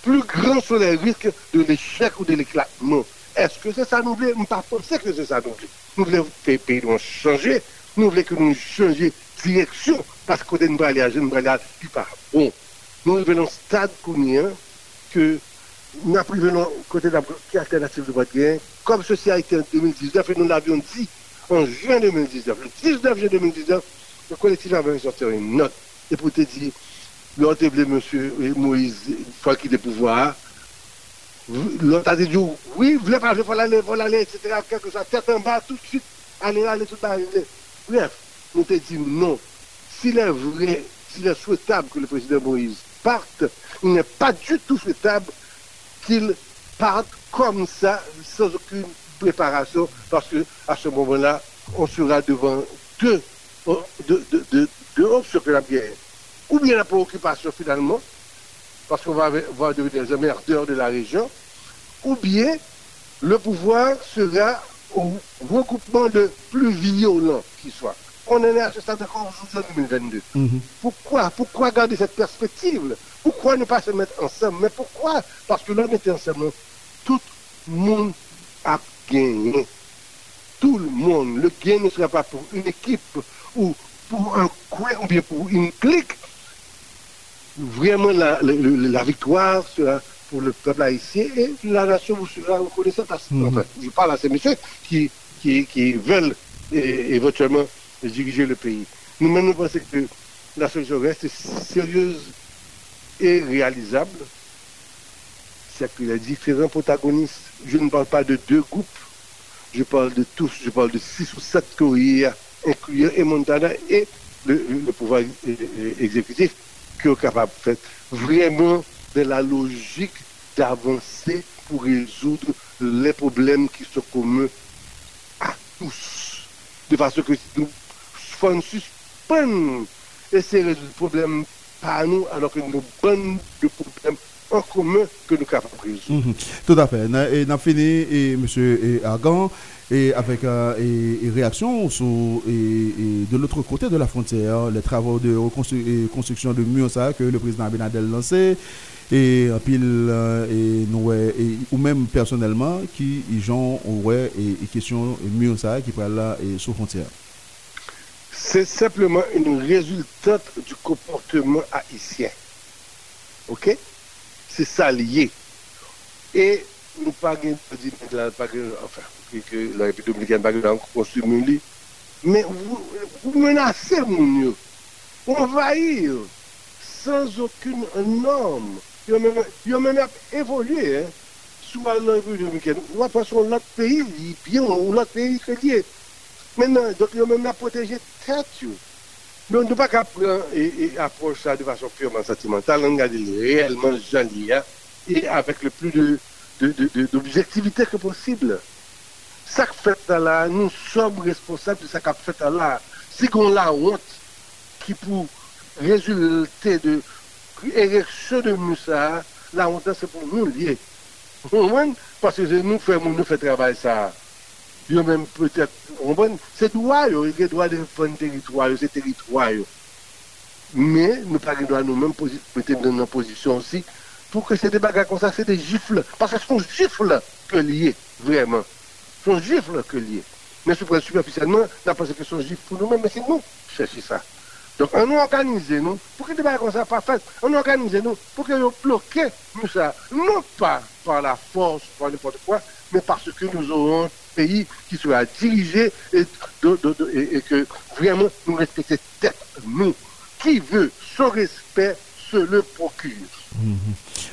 plus grand sont les risques de l'échec ou de l'éclatement. Est-ce que c'est ça nous voulons ne pas penser que c'est ça nous voulons. Nous voulons que le pays changer, nous voulons que nous changions direction, parce qu'on ne va aller à pas bon nous dans un stade que nous avons côté de la alternative de vote comme ceci a été en 2019, et nous l'avions dit en juin 2019, le 19 juin 2019, le collectif avait sorti une note, et pour te dire, l'autre monsieur Moïse, une fois qu'il est pouvoir, l'autre a dit, oui, vous voulez pas, faut aller, faut aller, etc., quelque chose, tête en bas, tout de suite, aller, aller, tout bas, Bref, nous te dit non. S'il est vrai, s'il est souhaitable que le président Moïse parte, il n'est pas du tout souhaitable qu'il parte comme ça, sans aucune préparation, parce que à ce moment-là, on sera devant deux, deux, options que la guerre. Ou bien la préoccupation finalement, parce qu'on va, va devenir des emmerdeurs de la région, ou bien le pouvoir sera au regroupement de plus violents qui soit. On en est à ce stade encore en 2022. Mhm. Pourquoi Pourquoi garder cette perspective? Pourquoi ne pas se mettre ensemble Mais pourquoi? Parce que là, on ensemble. Tout le monde a gagné. Tout le monde. Le gain ne sera pas pour une équipe ou pour un coin ou bien pour une clique. Vraiment, la, la victoire sera pour le peuple haïtien et la nation vous sera reconnaissante. Mhm. Enfin, je parle à ces messieurs qui, qui, qui veulent éventuellement diriger le pays. Nous-mêmes, nous pensons que la solution reste sérieuse et réalisable. C'est que les différents protagonistes, je ne parle pas de deux groupes, je parle de tous, je parle de six ou sept courriers, incluant et Montana et le, pouvoir exécutif, qui est capable de faire vraiment de la logique d'avancer pour résoudre les problèmes qui sont communs à tous. De façon que nous faut suspendre et c'est le problème pas nous, alors que nous avons de problèmes en commun que nous avons pris. Mhm. Tout à fait. Et nous fini, et M. Argan, et avec euh, réaction de l'autre côté de la frontière, les travaux de reconstruction de murs que le président Abinadel lancé et pile euh, nous ou même personnellement qui ont ouais et, question murs ça qui parle là et sous frontière c'est simplement une résultante du comportement haïtien. OK? C'est ça lié. Et nous pas enfin, que la République dominicaine pas construit mais vous, menacez mon envahir sans aucune norme. Il y a même évolué hein, sous la République dominicaine. Ou à façon, l'autre pays, bien, ou l'autre pays crédible. Maintenant, donc, il y a même protéger tête. Mais on ne peut pas prendre et, et approcher ça de façon purement sentimentale. On regarde réellement joli hein, et avec le plus de, d'objectivité que possible. Ça que fait là, nous sommes responsables de ça qu'a fait là. Si on la honte qui pour résulter de l'érection de Moussa, la honte c'est pour nous lier. Parce que nous faisons nous fait travail ça yo même peut-être, c'est droit, il droit de défendre territoire, c'est territoire. Mais nous pas nous-mêmes mettre dans une position aussi pour que ces débats comme ça, c'est des gifles. Parce que ce sont gifles que liés, vraiment. Ce sont gifles que liés. Mais superficiellement, n'a pas que ce sont gifles pour nous-mêmes, mais c'est nous qui cherchons ça. Donc, on nous organise, nous, pour que des débats comme ça pas fait, on nous organise, nous, pour que nous bloquions nous ça, non pas par la force, par n'importe quoi, mais parce que nous aurons pays qui sera dirigé et, que vraiment nous respectons tête, nous. Qui veut son respect se le procure. Mhm.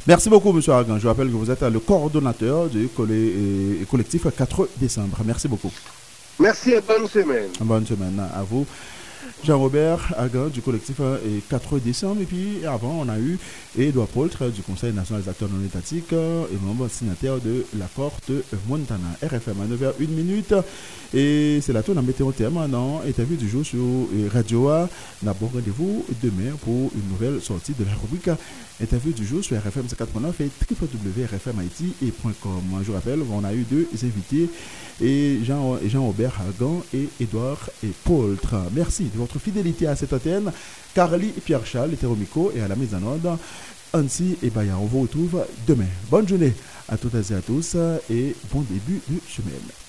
Merci beaucoup, M. Argan. Je rappelle que vous êtes le coordonnateur du collectif 4 décembre. Merci beaucoup. Merci et bonne semaine. Bonne semaine à vous. Jean-Robert Hagan du collectif euh, et 4 décembre. Et puis avant, on a eu Edouard Poltre du Conseil national des acteurs non étatiques euh, et membre signataire de l'accord de Montana. RFM à 9h1 minute. Et c'est la tour en météo terme dans interview du jour sur euh, Radio A. D'abord, rendez-vous demain pour une nouvelle sortie de la rubrique interview du jour sur RFM 4.9 et www.rfmit.com. Je rappelle, on a eu deux invités et Jean, Jean-Aubert Hagan et Edouard et. Merci de votre fidélité à cette antenne. Carly Pierre-Charles, Hétéromico et à la mise en ordre. Ansi et Baya, on vous retrouve demain. Bonne journée à toutes et à tous et bon début de semaine.